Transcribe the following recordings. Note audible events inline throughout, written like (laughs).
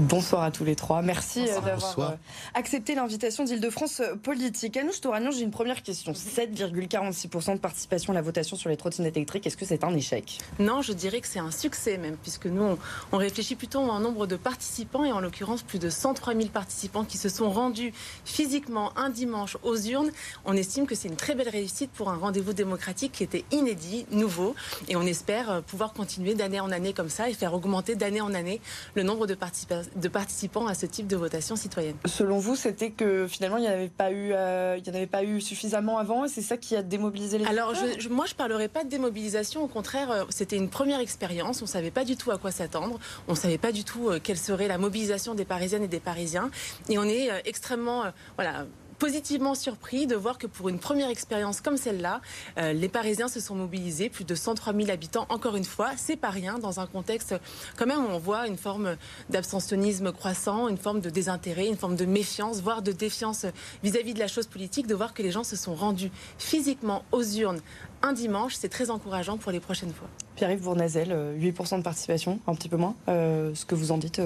Bonsoir à tous les trois. Merci euh, d'avoir euh, accepté l'invitation d'Île-de-France euh, Politique. Anouche Touragnon, j'ai une première question. 7,46% de participation à la votation sur les trottinettes électriques, est-ce que c'est un échec? Non, je dirais que c'est un succès même, puisque nous, on, réfléchit plutôt au nombre de participants, et en l'occurrence plus de 103 000 participants qui se sont rendus physiquement un dimanche aux urnes. On estime que c'est une très belle réussite pour un rendez-vous démocratique qui était inédit, nouveau, et on espère pouvoir continuer d'année en année comme ça et faire augmenter d'année en année le nombre de participants de participants à ce type de votation citoyenne. Selon vous, c'était que finalement, il n'y en avait pas eu, euh, il y en avait pas eu suffisamment avant, et c'est ça qui a démobilisé les. Alors, je, moi, je parlerai pas de démobilisation. Au contraire, euh, c'était une première expérience. On savait pas du tout à quoi s'attendre. On savait pas du tout euh, quelle serait la mobilisation des Parisiennes et des Parisiens. Et on est extrêmement, voilà positivement surpris de voir que pour une première expérience comme celle-là, euh, les Parisiens se sont mobilisés, plus de 103 000 habitants. Encore une fois, c'est pas rien dans un contexte quand même où on voit une forme d'abstentionnisme croissant, une forme de désintérêt, une forme de méfiance, voire de défiance vis-à-vis de la chose politique, de voir que les gens se sont rendus physiquement aux urnes un dimanche, c'est très encourageant pour les prochaines fois. Pierre-Yves Bournazel, 8% euh, de participation, un petit peu moins. Euh, ce que vous en dites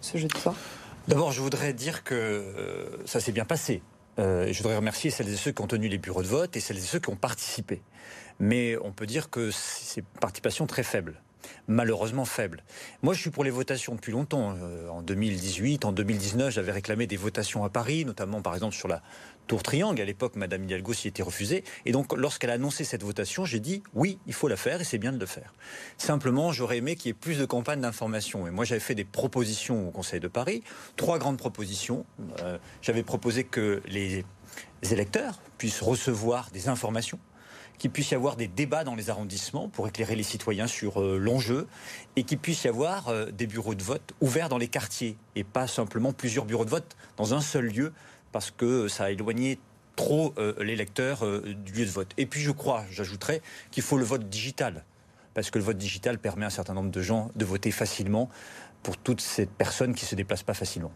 ce jeudi soir? D'abord, je voudrais dire que ça s'est bien passé. Euh, je voudrais remercier celles et ceux qui ont tenu les bureaux de vote et celles et ceux qui ont participé. Mais on peut dire que c'est une participation très faible malheureusement faible. Moi, je suis pour les votations depuis longtemps. Euh, en 2018, en 2019, j'avais réclamé des votations à Paris, notamment par exemple sur la Tour Triangle. À l'époque, Madame Hidalgo s'y était refusée. Et donc, lorsqu'elle a annoncé cette votation, j'ai dit oui, il faut la faire et c'est bien de le faire. Simplement, j'aurais aimé qu'il y ait plus de campagnes d'information. Et moi, j'avais fait des propositions au Conseil de Paris, trois grandes propositions. Euh, j'avais proposé que les électeurs puissent recevoir des informations qu'il puisse y avoir des débats dans les arrondissements pour éclairer les citoyens sur euh, l'enjeu et qu'il puisse y avoir euh, des bureaux de vote ouverts dans les quartiers et pas simplement plusieurs bureaux de vote dans un seul lieu parce que ça a éloigné trop euh, les lecteurs du lieu de vote. Et puis je crois, j'ajouterais, qu'il faut le vote digital parce que le vote digital permet à un certain nombre de gens de voter facilement pour toutes ces personnes qui ne se déplacent pas facilement.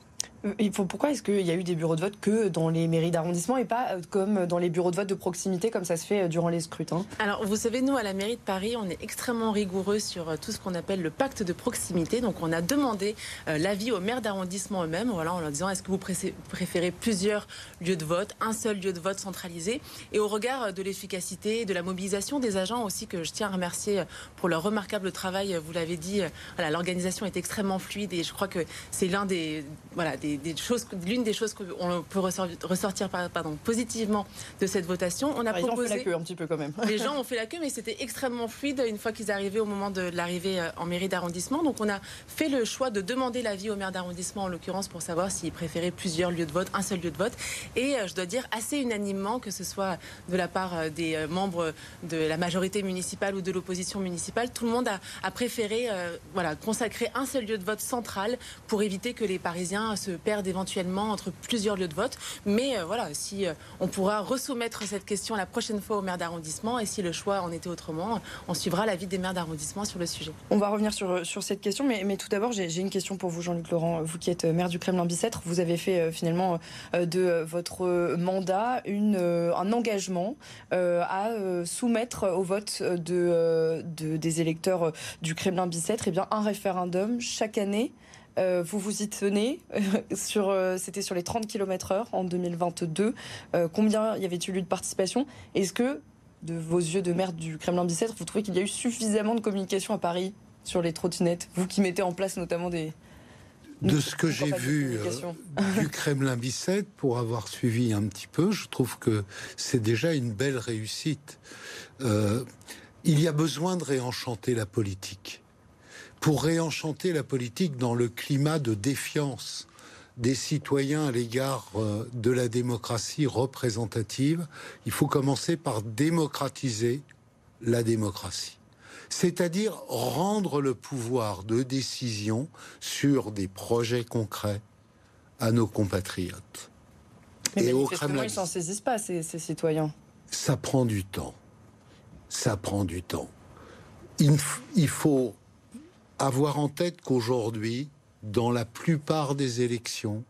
Pourquoi est-ce qu'il y a eu des bureaux de vote que dans les mairies d'arrondissement et pas euh, comme dans les bureaux de vote de proximité comme ça se fait euh, durant les scrutins? Alors vous savez, nous à la mairie de Paris, on est extrêmement rigoureux sur euh, tout ce qu'on appelle le pacte de proximité. Donc on a demandé l'avis aux maires d'arrondissement eux-mêmes, voilà, en leur disant est-ce que vous préférez plusieurs lieux de vote, un seul lieu de vote centralisé? Et au regard de l'efficacité, de la mobilisation des agents aussi, que je tiens à remercier pour leur remarquable travail, vous l'avez dit, l'organisation est extrêmement fluide et je crois que c'est l'un des, voilà, des choses, l'une des choses qu'on peut ressortir, pardon, positivement de cette votation. On a proposé. Les gens ont fait la queue un petit peu quand même. Les gens (laughs) ont fait la queue, mais c'était extrêmement fluide une fois qu'ils arrivaient au moment de l'arrivée euh, en mairie d'arrondissement. Donc on a fait le choix de demander l'avis au maire d'arrondissement en l'occurrence pour savoir s'il préférait plusieurs lieux de vote, un seul lieu de vote. Et euh, je dois dire assez unanimement que ce soit de la part euh, des membres de la majorité municipale ou de l'opposition municipale, tout le monde a, préféré voilà, consacrer un seul lieu de vote central pour éviter que les Parisiens se perdent éventuellement entre plusieurs lieux de vote. Mais euh, voilà, si euh, on pourra resoumettre cette question la prochaine fois au maire d'arrondissement et si le choix en était autrement, on suivra l'avis des maires d'arrondissement sur le sujet. On va revenir sur, sur cette question, mais, mais tout d'abord, j'ai une question pour vous, Jean-Luc Laurent. Vous qui êtes maire du Kremlin-Bicêtre, vous avez fait euh, finalement de votre mandat une, un engagement à soumettre au vote de, de des électeurs du Kremlin-Bicêtre eh un référendum chaque année euh, vous vous y tenez. (laughs) sur, euh, c'était sur les 30 km/h en 2022. Euh, combien y avait-il eu de participation? Est-ce que, de vos yeux de maire du Kremlin-Bicêtre, vous trouvez qu'il y a eu suffisamment de communication à Paris sur les trottinettes? Vous qui mettez en place notamment des. De ce que j'ai vu du (laughs) Kremlin-Bicêtre, pour avoir suivi un petit peu, je trouve que c'est déjà une belle réussite. il y a besoin de réenchanter la politique pour réenchanter la politique dans le climat de défiance des citoyens à l'égard euh, de la démocratie représentative, il faut commencer par démocratiser la démocratie. C'est-à-dire rendre le pouvoir de décision sur des projets concrets à nos compatriotes. Mais Et au Kremlin, ils s'en saisissent pas, ces, ces citoyens. Ça prend du temps. Ça prend du temps. Il, il faut avoir en tête qu'aujourd'hui, dans la plupart des élections,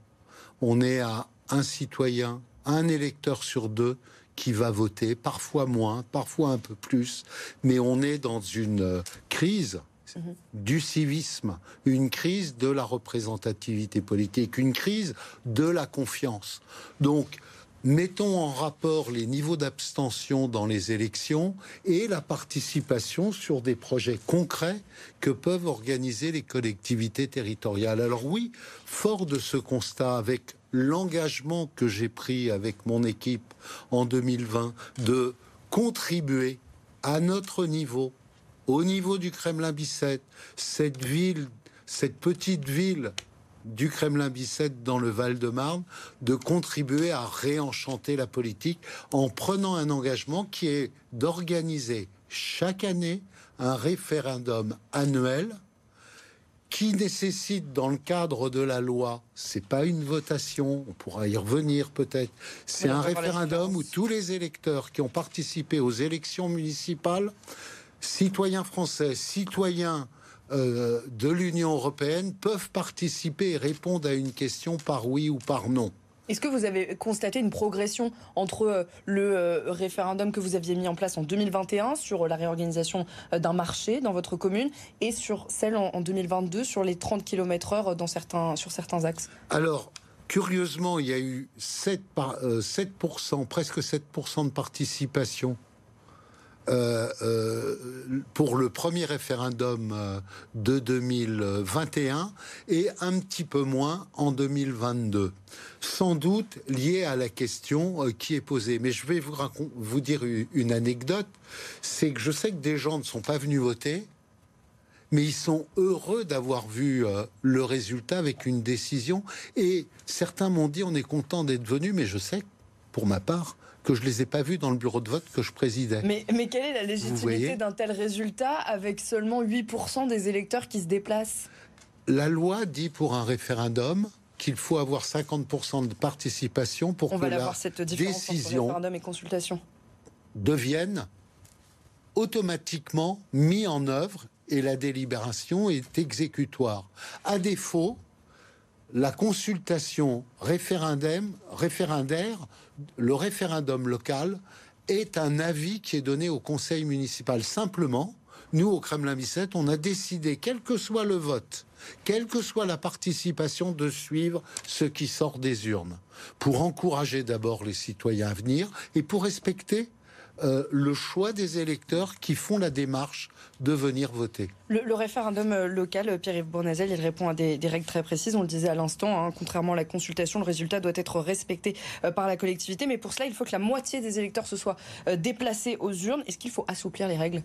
on est à un citoyen, un électeur sur deux qui va voter, parfois moins, parfois un peu plus, mais on est dans une crise mhm. du civisme, une crise de la représentativité politique, une crise de la confiance. Donc, mettons en rapport les niveaux d'abstention dans les élections et la participation sur des projets concrets que peuvent organiser les collectivités territoriales. Alors oui, fort de ce constat, avec l'engagement que j'ai pris avec mon équipe en 2020 de contribuer à notre niveau, au niveau du Kremlin-Bicêtre, cette ville, cette petite ville du Kremlin-Bicêtre dans le Val-de-Marne de contribuer à réenchanter la politique en prenant un engagement qui est d'organiser chaque année un référendum annuel qui nécessite dans le cadre de la loi, c'est pas une votation, on pourra y revenir peut-être, c'est un référendum où tous les électeurs qui ont participé aux élections municipales, citoyens français, citoyens euh, de l'Union européenne peuvent participer et répondre à une question par oui ou par non. Est-ce que vous avez constaté une progression entre euh, le euh, référendum que vous aviez mis en place en 2021 sur la réorganisation d'un marché dans votre commune et sur celle en 2022 sur les 30 km/h dans certains, sur certains axes? Alors, curieusement, il y a eu 7, 7% presque 7% de participation euh, euh, pour le premier référendum euh, de 2021 et un petit peu moins en 2022. Sans doute lié à la question qui est posée. Mais je vais vous, vous dire une anecdote. C'est que je sais que des gens ne sont pas venus voter, mais ils sont heureux d'avoir vu le résultat avec une décision. Et certains m'ont dit on est content d'être venu, mais je sais, pour ma part, que je les ai pas vus dans le bureau de vote que je présidais. Mais, mais quelle est la légitimité d'un tel résultat avec seulement 8% des électeurs qui se déplacent? La loi dit pour un référendum qu'il faut avoir 50% de participation pour que la cette décision référendum et consultation. devienne automatiquement mis en œuvre et la délibération est exécutoire. À défaut, la consultation référendaire, le référendum local, est un avis qui est donné au conseil municipal. Simplement, nous, au Kremlin-Bicêtre, on a décidé, quel que soit le vote, quelle que soit la participation, de suivre ce qui sort des urnes, pour encourager d'abord les citoyens à venir et pour respecter euh, le choix des électeurs qui font la démarche de venir voter. Le, référendum euh, local, euh, Pierre-Yves Bournazel, il répond à des, règles très précises. On le disait à l'instant, hein, contrairement à la consultation, le résultat doit être respecté par la collectivité. Mais pour cela, il faut que la moitié des électeurs se soient déplacés aux urnes. Est-ce qu'il faut assouplir les règles?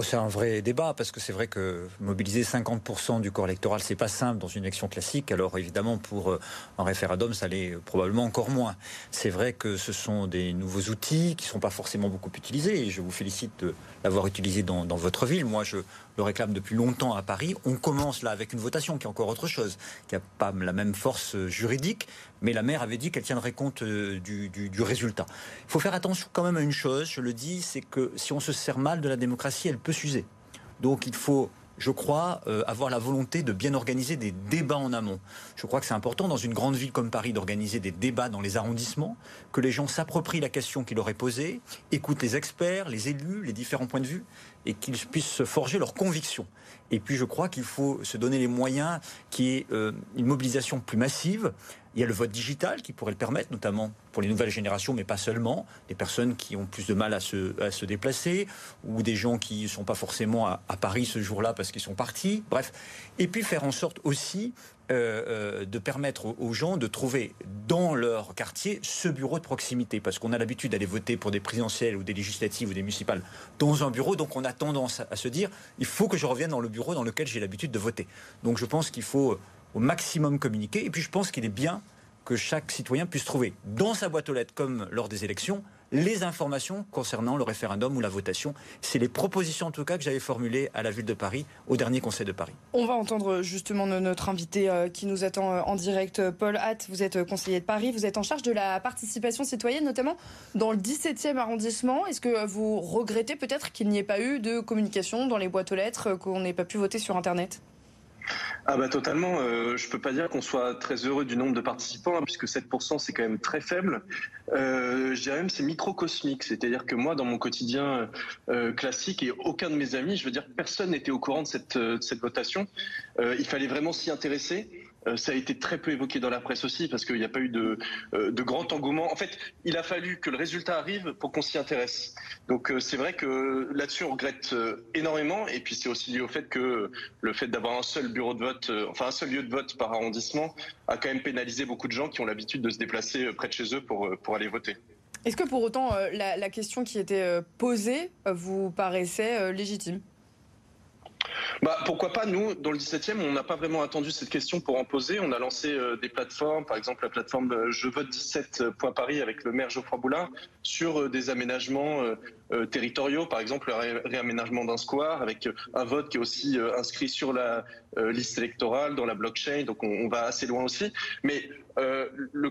C'est un vrai débat parce que c'est vrai que mobiliser 50% du corps électoral, c'est pas simple dans une élection classique. Alors évidemment, pour euh, un référendum, ça l'est probablement encore moins. C'est vrai que ce sont des nouveaux outils qui sont pas forcément beaucoup utilisés et je vous félicite de l'avoir utilisé dans, votre ville. Moi, je le réclame depuis longtemps à Paris. On commence là avec une votation qui est encore autre chose, qui n'a pas la même force juridique, mais la maire avait dit qu'elle tiendrait compte euh, du, résultat. Il faut faire attention quand même à une chose, je le dis, c'est que si on se sert mal de la démocratie, elle peut s'user. Donc il faut je crois, euh, avoir la volonté de bien organiser des débats en amont. Je crois que c'est important dans une grande ville comme Paris d'organiser des débats dans les arrondissements, que les gens s'approprient la question qui leur est posée, écoutent les experts, les élus, les différents points de vue, et qu'ils puissent se forger leurs convictions. Et puis je crois qu'il faut se donner les moyens qui est euh, une mobilisation plus massive. Il y a le vote digital qui pourrait le permettre, notamment pour les nouvelles générations, mais pas seulement. Des personnes qui ont plus de mal à se, à se déplacer, ou des gens qui ne sont pas forcément à, à Paris ce jour-là parce qu'ils sont partis. Bref. Et puis faire en sorte aussi euh, euh, de permettre aux gens de trouver dans leur quartier ce bureau de proximité. Parce qu'on a l'habitude d'aller voter pour des présidentielles ou des législatives ou des municipales dans un bureau, donc on a tendance à se dire il faut que je revienne dans le bureau dans lequel j'ai l'habitude de voter. Donc je pense qu'il faut au maximum communiquer. Et puis je pense qu'il est bien que chaque citoyen puisse trouver dans sa boîte aux lettres, comme lors des élections, les informations concernant le référendum ou la votation. C'est les propositions en tout cas que j'avais formulées à la ville de Paris, au dernier Conseil de Paris. On va entendre justement notre invité euh, qui nous attend euh, en direct, Paul Hatt. Vous êtes conseiller de Paris, vous êtes en charge de la participation citoyenne, notamment dans le 17e arrondissement. Est-ce que vous regrettez peut-être qu'il n'y ait pas eu de communication dans les boîtes aux lettres, qu'on n'ait pas pu voter sur Internet? Ah bah totalement. Euh, je peux pas dire qu'on soit très heureux du nombre de participants, hein, puisque 7% c'est quand même très faible. Euh, je dirais même c'est microcosmique, c'est-à-dire que moi dans mon quotidien euh, classique et aucun de mes amis, je veux dire personne n'était au courant de cette, de cette votation. Euh, il fallait vraiment s'y intéresser. Euh, ça a été très peu évoqué dans la presse aussi parce qu'il n'y a pas eu de, euh, de, grand engouement. En fait, il a fallu que le résultat arrive pour qu'on s'y intéresse. Donc euh, c'est vrai que là-dessus on regrette énormément et puis c'est aussi lié au fait que le fait d'avoir un seul bureau de vote, enfin un seul lieu de vote par arrondissement, a quand même pénalisé beaucoup de gens qui ont l'habitude de se déplacer près de chez eux pour, pour aller voter. Est-ce que pour autant la, la, question qui était posée vous paraissait légitime? Bah, pourquoi pas Nous, dans le 17e, on n'a pas vraiment attendu cette question pour en poser. On a lancé euh, des plateformes, par exemple la plateforme euh, Je vote 17 Paris avec le maire Geoffroy Boulard sur euh, des aménagements territoriaux, par exemple le réaménagement d'un square avec un vote qui est aussi inscrit sur la liste électorale, dans la blockchain. Donc on, va assez loin aussi. Mais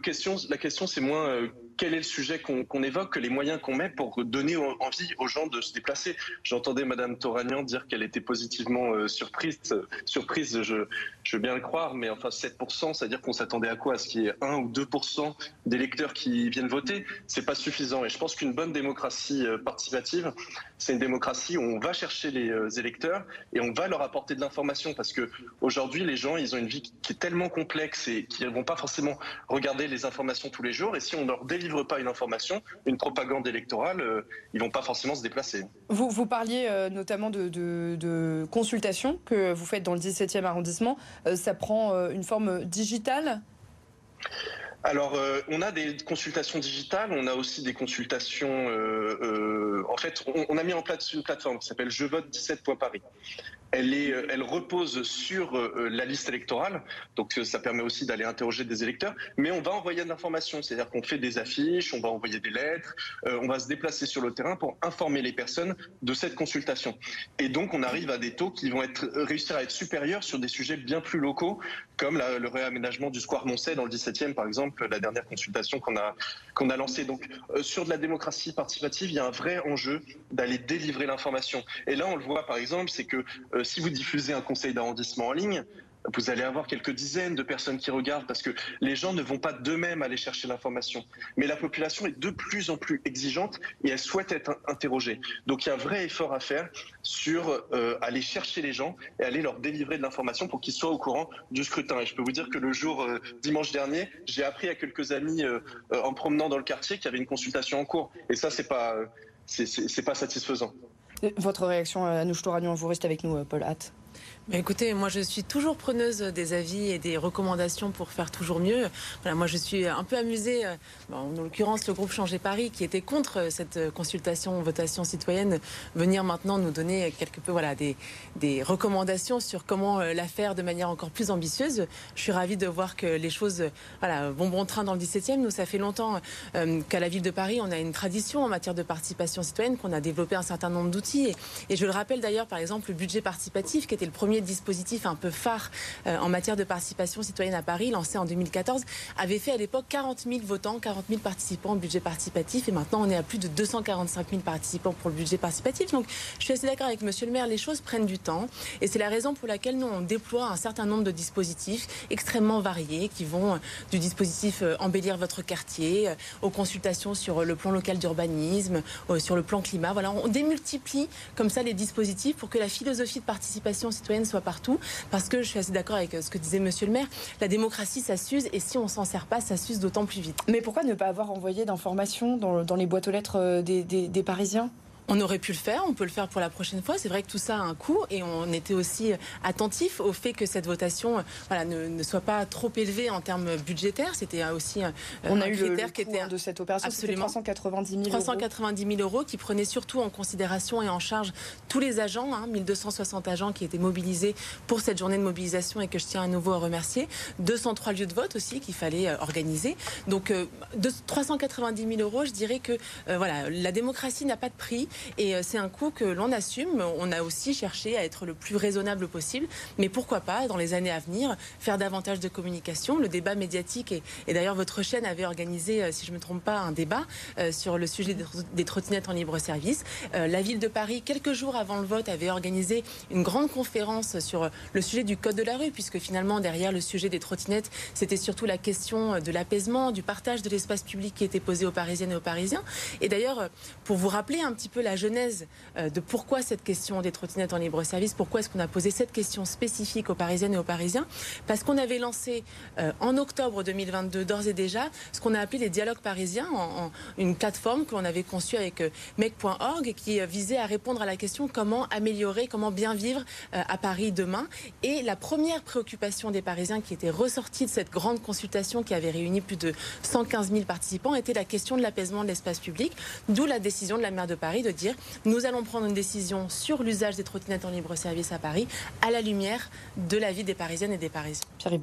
question, la question, c'est moins quel est le sujet qu'on évoque, les moyens qu'on met pour donner envie aux gens de se déplacer. J'entendais Madame Toragnan dire qu'elle était positivement euh, surprise. Surprise, je, veux bien le croire, mais enfin 7%, c'est-à-dire qu'on s'attendait à quoi? À ce qu'il y ait 1 ou 2% d'électeurs qui viennent voter? C'est pas suffisant. Et je pense qu'une bonne démocratie euh, participative, c'est une démocratie où on va chercher les euh, électeurs et on va leur apporter de l'information parce que aujourd'hui les gens ils ont une vie qui est tellement complexe et qui ne vont pas forcément regarder les informations tous les jours et si on leur délivre pas une information, une propagande électorale, euh, ils vont pas forcément se déplacer. Vous, vous parliez euh, notamment de, consultations que vous faites dans le 17e arrondissement. Euh, ça prend une forme digitale? Alors, on a des consultations digitales, on a aussi des consultations. en fait, on, a mis en place une plateforme qui s'appelle Je vote 17 Paris elle, est, euh, elle repose sur euh, la liste électorale, donc euh, ça permet aussi d'aller interroger des électeurs, mais on va envoyer de l'information, c'est-à-dire qu'on fait des affiches, on va envoyer des lettres, on va se déplacer sur le terrain pour informer les personnes de cette consultation. Et donc on arrive à des taux qui vont être, réussir à être supérieurs sur des sujets bien plus locaux, comme le réaménagement du square Moncey dans le 17e, par exemple, la dernière consultation qu'on a, qu'on a lancée. Donc sur de la démocratie participative, il y a un vrai enjeu d'aller délivrer l'information. Et là, on le voit par exemple, c'est que euh, si vous diffusez un conseil d'arrondissement en ligne, vous allez avoir quelques dizaines de personnes qui regardent parce que les gens ne vont pas d'eux-mêmes aller chercher l'information. Mais la population est de plus en plus exigeante et elle souhaite être interrogée. Donc il y a un vrai effort à faire sur euh, aller chercher les gens et aller leur délivrer de l'information pour qu'ils soient au courant du scrutin. Et je peux vous dire que le jour euh, dimanche dernier, j'ai appris à quelques amis en promenant dans le quartier qu'il y avait une consultation en cours. Et ça, c'est pas pas satisfaisant. Votre réaction, à Anouche Touragnon, vous restez avec nous, euh, Paul Hatt. Écoutez, moi je suis toujours preneuse des avis et des recommandations pour faire toujours mieux. Voilà, moi je suis un peu amusée, euh, en l'occurrence le groupe Changer Paris qui était contre cette consultation votation citoyenne, venir maintenant nous donner quelque peu voilà, des, des recommandations sur comment euh, la faire de manière encore plus ambitieuse. Je suis ravie de voir que les choses voilà, vont bon train dans le 17e. Nous, ça fait longtemps euh, qu'à la ville de Paris, on a une tradition en matière de participation citoyenne, qu'on a développé un certain nombre d'outils. Et je le rappelle d'ailleurs, par exemple, le budget participatif qui était le premier dispositif un peu phare euh, en matière de participation citoyenne à Paris, lancé en 2014, avait fait à l'époque 40 000 votants, 40 000 participants au budget participatif. Et maintenant, on est à plus de 245 000 participants pour le budget participatif. Donc, je suis assez d'accord avec Monsieur le maire, les choses prennent du temps. Et c'est la raison pour laquelle nous, on déploie un certain nombre de dispositifs extrêmement variés qui vont euh, du dispositif euh, embellir votre quartier, aux consultations sur le plan local d'urbanisme, sur le plan climat. Voilà, on démultiplie comme ça les dispositifs pour que la philosophie de participation citoyenne soit partout. Parce que je suis assez d'accord avec euh, ce que disait Monsieur le maire, la démocratie, ça s'use. Et si on s'en sert pas, ça s'use d'autant plus vite. Mais pourquoi ne pas avoir envoyé d'informations dans, les boîtes aux lettres euh, des Parisiens? On aurait pu le faire, on peut le faire pour la prochaine fois. C'est vrai que tout ça a un coût et on était aussi attentif au fait que cette votation voilà, ne, soit pas trop élevée en termes budgétaires. C'était aussi un, on a eu critère qui était hein, de cette opération, absolument 390 000 390 000 euros qui prenait surtout en considération et en charge tous les agents, 1260 hein, agents qui étaient mobilisés pour cette journée de mobilisation et que je tiens à nouveau à remercier. 203 lieux de vote aussi qu'il fallait euh, organiser. Donc euh, de 390 000 euros, je dirais que euh, voilà, la démocratie n'a pas de prix. Et c'est un coût que l'on assume. On a aussi cherché à être le plus raisonnable possible. Mais pourquoi pas, dans les années à venir, faire davantage de communication. Le débat médiatique, et, d'ailleurs votre chaîne avait organisé, si je ne me trompe pas, un débat sur le sujet des trottinettes en libre service. la ville de Paris, quelques jours avant le vote, avait organisé une grande conférence sur le sujet du code de la rue, puisque finalement, derrière le sujet des trottinettes, c'était surtout la question de l'apaisement, du partage de l'espace public qui était posé aux Parisiennes et aux Parisiens. Et d'ailleurs, pour vous rappeler un petit peu la genèse euh, de pourquoi cette question des trottinettes en libre service, pourquoi est-ce qu'on a posé cette question spécifique aux Parisiennes et aux Parisiens, parce qu'on avait lancé euh, en octobre 2022 d'ores et déjà ce qu'on a appelé les dialogues parisiens, en, une plateforme que l'on avait conçue avec euh, mec.org qui visait à répondre à la question comment améliorer, comment bien vivre à Paris demain. Et la première préoccupation des Parisiens qui était ressortie de cette grande consultation qui avait réuni plus de 115 000 participants était la question de l'apaisement de l'espace public, d'où la décision de la maire de Paris de dire nous allons prendre une décision sur l'usage des trottinettes en libre service à Paris à la lumière de la vie des Parisiennes et des Parisiens. Pierre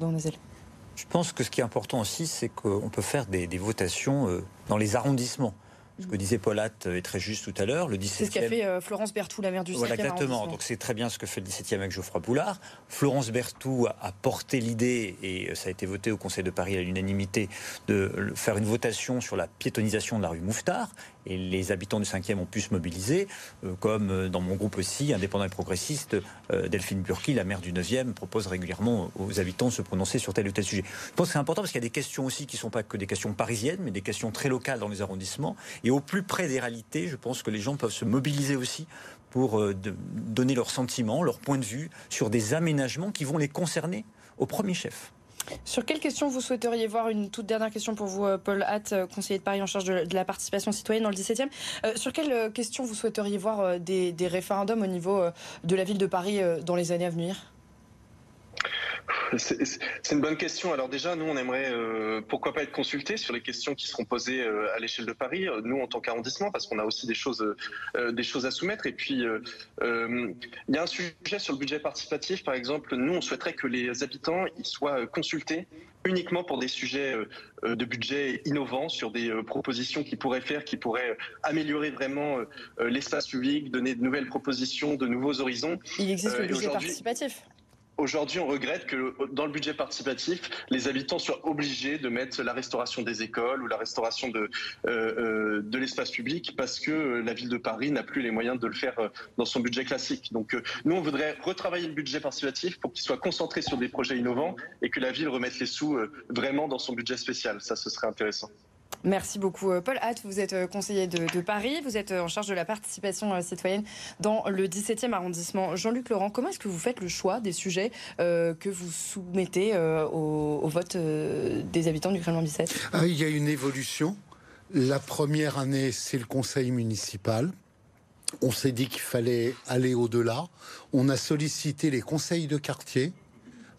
Je pense que ce qui est important aussi, c'est qu'on peut faire des, des votations euh, dans les arrondissements. Ce que disait Paul Hatt est très juste tout à l'heure. Le 17e. C'est ce qu'a fait euh, Florence Berthoud, la maire du Voilà, exactement. Donc c'est très bien ce que fait le 17e avec Geoffroy Boulard. Florence Berthoud a, porté l'idée, et ça a été voté au Conseil de Paris à l'unanimité, de faire une votation sur la piétonisation de la rue Mouffetard et les habitants du 5e ont pu se mobiliser, euh, comme euh, dans mon groupe aussi, indépendant et progressiste, euh, Delphine Burki, la maire du 9e, propose régulièrement aux habitants de se prononcer sur tel ou tel sujet. Je pense que c'est important parce qu'il y a des questions aussi qui ne sont pas que des questions parisiennes, mais des questions très locales dans les arrondissements. Et au plus près des réalités, je pense que les gens peuvent se mobiliser aussi pour donner leurs sentiments, leur point de vue sur des aménagements qui vont les concerner au premier chef. Sur quelle question vous souhaiteriez voir une toute dernière question pour vous, euh, Paul Hatt, euh, conseiller de Paris en charge de, la participation citoyenne dans le 17e. Euh, sur quelle question vous souhaiteriez voir des, référendums au niveau de la ville de Paris dans les années à venir? C'est une bonne question. Alors déjà, nous, on aimerait, euh, pourquoi pas être consultés sur les questions qui seront posées euh, à l'échelle de Paris, euh, nous en tant qu'arrondissement, parce qu'on a aussi des choses, des choses à soumettre. Et puis, il y a un sujet sur le budget participatif, par exemple. Nous, on souhaiterait que les habitants ils soient consultés uniquement pour des sujets de budget innovants, sur des propositions qui pourraient faire, qui pourraient améliorer vraiment l'espace public, donner de nouvelles propositions, de nouveaux horizons. Il existe le budget participatif. Aujourd'hui, on regrette que dans le budget participatif, les habitants soient obligés de mettre la restauration des écoles ou la restauration de, euh, euh, l'espace public parce que la ville de Paris n'a plus les moyens de le faire euh, dans son budget classique. Donc nous, on voudrait retravailler le budget participatif pour qu'il soit concentré sur des projets innovants et que la ville remette les sous vraiment dans son budget spécial. Ça, ce serait intéressant. Merci beaucoup, euh, Paul Hatt. Vous êtes euh, conseiller de, Paris. Vous êtes euh, en charge de la participation citoyenne dans le 17e arrondissement. Jean-Luc Laurent, comment est-ce que vous faites le choix des sujets que vous soumettez au, vote des habitants du Kremlin-Bicêtre ah, Il y a une évolution. La première année, c'est le conseil municipal. On s'est dit qu'il fallait aller au-delà. On a sollicité les conseils de quartier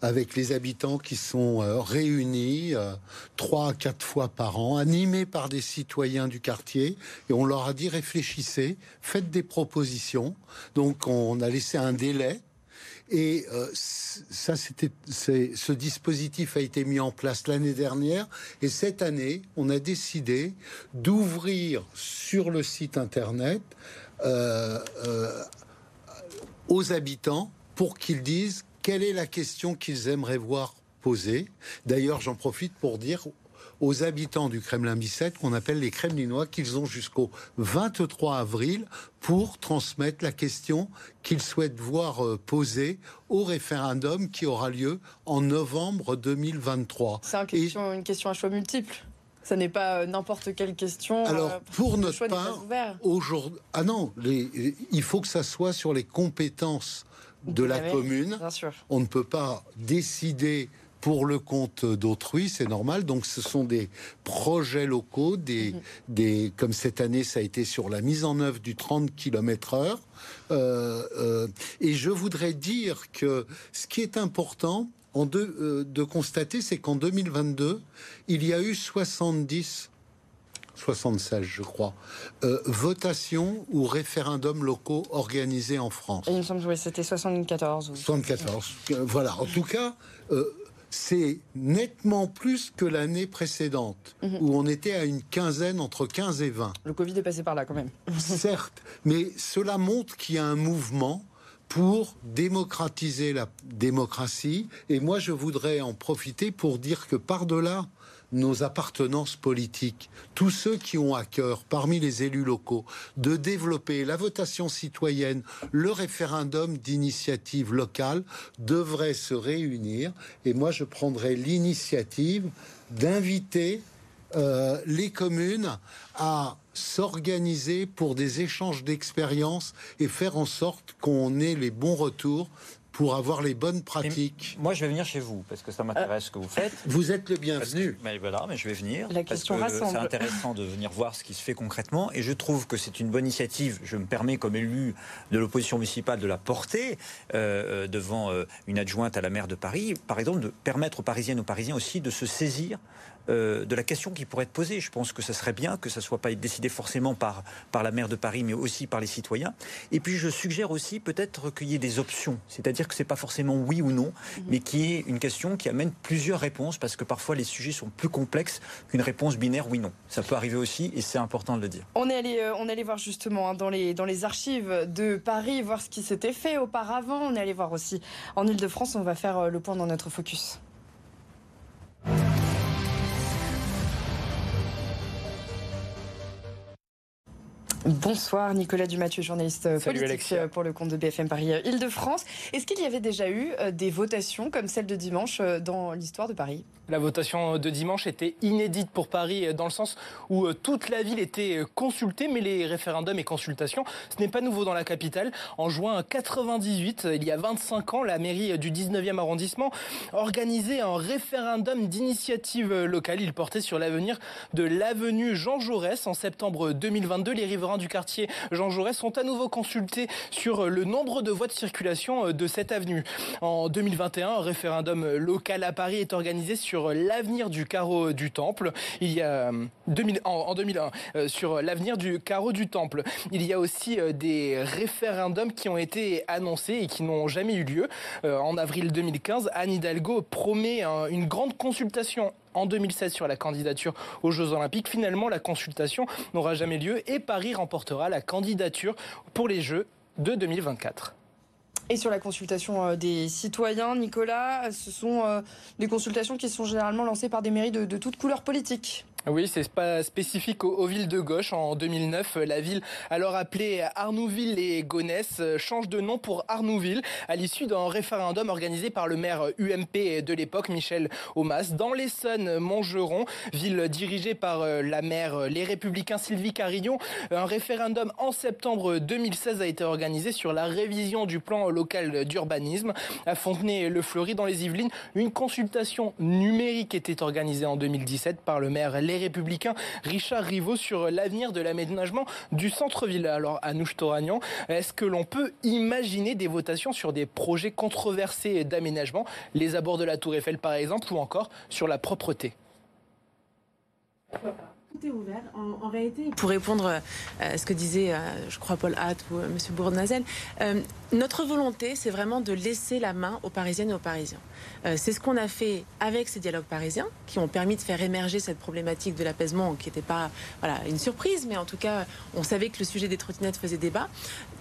avec les habitants qui sont euh, réunis euh, trois à quatre fois par an, animés par des citoyens du quartier, et on leur a dit réfléchissez, faites des propositions. Donc on a laissé un délai. Et euh, ça, c'était, ce dispositif a été mis en place l'année dernière. Et cette année, on a décidé d'ouvrir sur le site internet aux habitants pour qu'ils disent quelle est la question qu'ils aimeraient voir posée D'ailleurs, j'en profite pour dire aux habitants du Kremlin Bicêtre, qu'on appelle les Kremlinois, qu'ils ont jusqu'au 23 avril pour transmettre la question qu'ils souhaitent voir euh, posée au référendum qui aura lieu en novembre 2023. C'est une question à choix multiple ça n'est pas euh, n'importe quelle question. Alors, euh, pour notre part, aujourd'hui, ah non, il faut que ça soit sur les compétences de la commune. On ne peut pas décider pour le compte d'autrui, c'est normal. Donc ce sont des projets locaux, des, mhm. des, comme cette année ça a été sur la mise en œuvre du 30 km heure. Euh, euh, et je voudrais dire que ce qui est important en euh, de constater, c'est qu'en 2022, il y a eu 70 76, je crois, euh, votations ou référendums locaux organisés en France. il me semble que c'était 74. 74, euh, voilà. En tout cas, euh, c'est nettement plus que l'année précédente, mhm. où on était à une quinzaine, entre 15 et 20. Le Covid est passé par là quand même. (laughs) Certes, mais cela montre qu'il y a un mouvement pour démocratiser la démocratie. Et moi, je voudrais en profiter pour dire que par-delà nos appartenances politiques, tous ceux qui ont à cœur, parmi les élus locaux, de développer la votation citoyenne, le référendum d'initiative locale, devraient se réunir. Et moi, je prendrai l'initiative d'inviter euh, les communes à s'organiser pour des échanges d'expériences et faire en sorte qu'on ait les bons retours pour avoir les bonnes pratiques. moi, je vais venir chez vous parce que ça m'intéresse ce que vous faites. Vous êtes le bienvenu. mais voilà, mais je vais venir. La question parce que C'est intéressant de venir voir ce qui se fait concrètement et je trouve que c'est une bonne initiative. Je me permets, comme élu de l'opposition municipale, de la porter euh, euh, devant euh, une adjointe à la maire de Paris. Par exemple, de permettre aux Parisiennes et aux Parisiens aussi de se saisir euh, de la question qui pourrait être posée. Je pense que ça serait bien que ça ne soit pas décidé forcément par, par la maire de Paris, mais aussi par les citoyens. Et puis je suggère aussi peut-être qu'il y ait des options, c'est-à-dire que ce n'est pas forcément oui ou non, mhm. mais qu'il y ait une question qui amène plusieurs réponses, parce que parfois les sujets sont plus complexes qu'une réponse binaire oui-non. Ça peut arriver aussi, et c'est important de le dire. On est allé, euh, on est allé voir justement hein, dans, les, dans les archives de Paris, voir ce qui s'était fait auparavant. On est allé voir aussi en Ile-de-France. On va faire euh, le point dans notre focus. Bonsoir Nicolas Dumathieu, journaliste politique euh, pour le compte de BFM Paris euh, Île-de-France. Est-ce qu'il y avait déjà eu euh, des votations comme celle de dimanche dans l'histoire de Paris? La votation de dimanche était inédite pour Paris dans le sens où toute la ville était consultée, mais les référendums et consultations, ce n'est pas nouveau dans la capitale. En juin 98, il y a 25 ans, la mairie du 19e arrondissement organisait un référendum d'initiative locale. Il portait sur l'avenir de l'avenue Jean Jaurès. En septembre 2022, les riverains du quartier Jean Jaurès sont à nouveau consultés sur le nombre de voies de circulation euh, de cette avenue. En 2021, un référendum local à Paris est organisé sur l'avenir du carreau du Temple. Il y a 2000, euh, en, 2001 euh, sur l'avenir du carreau du Temple. Il y a aussi des référendums qui ont été annoncés et qui n'ont jamais eu lieu. En avril 2015, Anne Hidalgo promet une grande consultation en 2016 sur la candidature aux Jeux Olympiques. Finalement, la consultation n'aura jamais lieu et Paris remportera la candidature pour les Jeux de 2024. Et sur la consultation euh, des citoyens, Nicolas, ce sont euh, des consultations qui sont généralement lancées par des mairies de, de toutes couleurs politiques. Oui, c'est pas spécifique aux, villes de gauche. En 2009, la ville, alors appelée Arnouville et Gonesse, change de nom pour Arnouville à l'issue d'un référendum organisé par le maire UMP de l'époque, Michel Aumas, dans l'Essonne, Montgeron, ville dirigée par euh, la maire Les Républicains Sylvie Carillon. Un référendum en septembre 2016 a été organisé sur la révision du plan local d'urbanisme. À Fontenay-le-Fleury, dans les Yvelines, une consultation numérique était organisée en 2017 par le maire Républicains, Richard Rivaux, sur l'avenir de l'aménagement du centre-ville. Alors, Anouche Toragnan, est-ce que l'on peut imaginer des votations sur des projets controversés d'aménagement, les abords de la Tour Eiffel par exemple, ou encore sur la propreté? Tout est ouvert. En, réalité, pour répondre euh, à ce que disait, euh, je crois, Paul Hatt ou euh, M. Bournazel, notre volonté, c'est vraiment de laisser la main aux Parisiennes et aux Parisiens. c'est ce qu'on a fait avec ces dialogues parisiens, qui ont permis de faire émerger cette problématique de l'apaisement, qui n'était pas voilà, une surprise, mais en tout cas, on savait que le sujet des trottinettes faisait débat.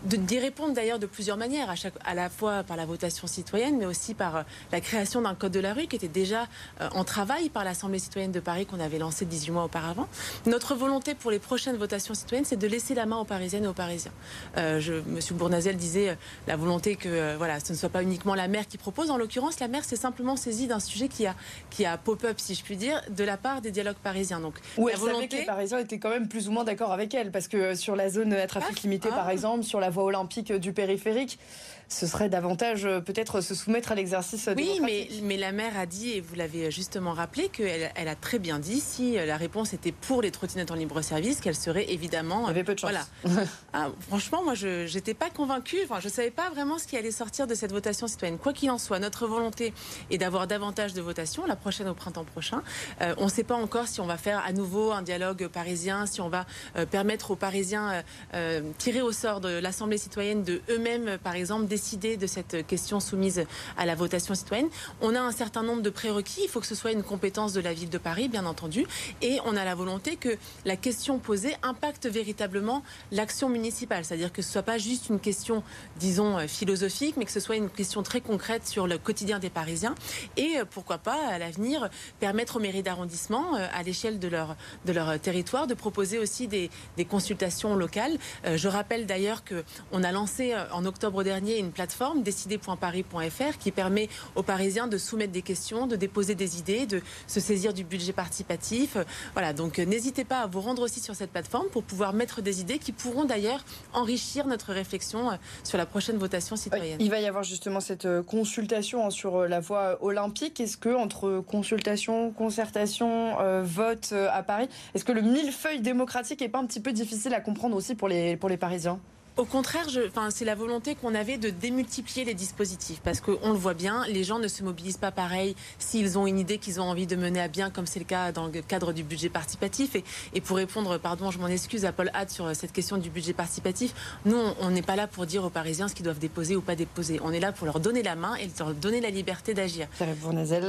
D'y répondre d'ailleurs de plusieurs manières, à, à la fois par la votation citoyenne, mais aussi par la création d'un code de la rue qui était déjà en travail par l'Assemblée citoyenne de Paris qu'on avait lancé 18 mois auparavant. Notre volonté pour les prochaines votations citoyennes, c'est de laisser la main aux Parisiennes et aux Parisiens. Euh, je, Monsieur Bournazel disait euh, la volonté que euh, voilà, ce ne soit pas uniquement la maire qui propose. En l'occurrence, la maire s'est simplement saisie d'un sujet qui a, qui a pop-up, si je puis dire, de la part des dialogues parisiens. Donc, Où la volonté... que les Parisiens étaient quand même plus ou moins d'accord avec elle, parce que sur la zone à trafic ah, limité, par ah. exemple, sur la voie olympique du périphérique, ce serait davantage euh, peut-être se soumettre à l'exercice Oui, mais, mais la maire a dit, et vous l'avez justement rappelé, qu'elle elle a très bien dit, si la réponse était pour les trottinettes en libre service, qu'elle serait évidemment. Il y avait peu de chance. Voilà. (laughs) Ah, franchement, moi, je n'étais pas convaincue. Enfin, je ne savais pas vraiment ce qui allait sortir de cette votation citoyenne. Quoi qu'il en soit, notre volonté est d'avoir davantage de votations, la prochaine au printemps prochain. Euh, on ne sait pas encore si on va faire à nouveau un dialogue parisien, si on va euh, permettre aux Parisiens euh, tirés au sort de l'Assemblée citoyenne de eux-mêmes, par exemple, décider de cette question soumise à la votation citoyenne. On a un certain nombre de prérequis. Il faut que ce soit une compétence de la ville de Paris, bien entendu. Et on a la volonté que la question posée impacte véritablement l'action municipale. C'est-à-dire que ce ne soit pas juste une question, disons, philosophique, mais que ce soit une question très concrète sur le quotidien des Parisiens. Et pourquoi pas, à l'avenir, permettre aux mairies d'arrondissement, euh, à l'échelle de leur, de leur territoire, de proposer aussi des, des consultations locales. Euh, je rappelle d'ailleurs qu'on a lancé euh, en octobre dernier une plateforme décider.paris.fr qui permet aux Parisiens de soumettre des questions, de déposer des idées, de se saisir du budget participatif. Voilà, donc n'hésitez pas à vous rendre aussi sur cette plateforme pour pouvoir mettre des idées qui pourront d'ailleurs enrichir notre réflexion sur la prochaine votation citoyenne. Il va y avoir justement cette consultation hein, sur la voie olympique. Est-ce que entre consultation, concertation, euh, vote euh, à Paris, est-ce que le millefeuille démocratique n'est pas un petit peu difficile à comprendre aussi pour les, pour les Parisiens? Au contraire, c'est la volonté qu'on avait de démultiplier les dispositifs parce qu'on le voit bien, les gens ne se mobilisent pas pareil s'ils ont une idée qu'ils ont envie de mener à bien, comme c'est le cas dans le cadre du budget participatif. Et, pour répondre, pardon, je m'en excuse à Paul Hatt sur cette question du budget participatif, nous, on n'est pas là pour dire aux Parisiens ce qu'ils doivent déposer ou pas déposer. On est là pour leur donner la main et leur donner la liberté d'agir.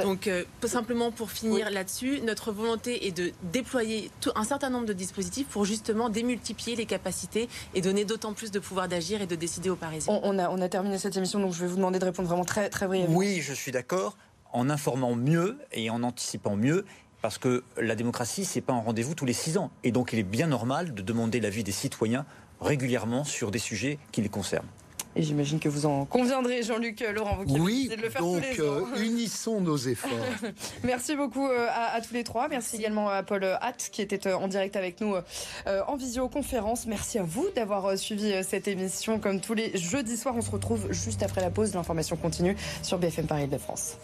Donc, euh, simplement pour finir là-dessus, notre volonté est de déployer un certain nombre de dispositifs pour justement démultiplier les capacités et donner d'autant plus de pouvoir d'agir et de décider aux Parisiens. On, a, on a terminé cette émission, donc je vais vous demander de répondre vraiment très, très brièvement. Oui, je suis d'accord. En informant mieux et en anticipant mieux, parce que la démocratie, c'est pas un rendez-vous tous les six ans. Et donc, il est bien normal de demander l'avis des citoyens régulièrement sur des sujets qui les concernent. Et j'imagine que vous en conviendrez, Jean-Luc euh, Laurent, vous qui oui, de le faire donc, tous les euh, (laughs) unissons nos efforts. (laughs) Merci beaucoup euh, à, tous les trois. Merci, également à Paul Hatt qui était en direct avec nous en visioconférence. Merci à vous d'avoir suivi cette émission. Comme tous les jeudis soirs, on se retrouve juste après la pause. L'information continue sur BFM Paris de France.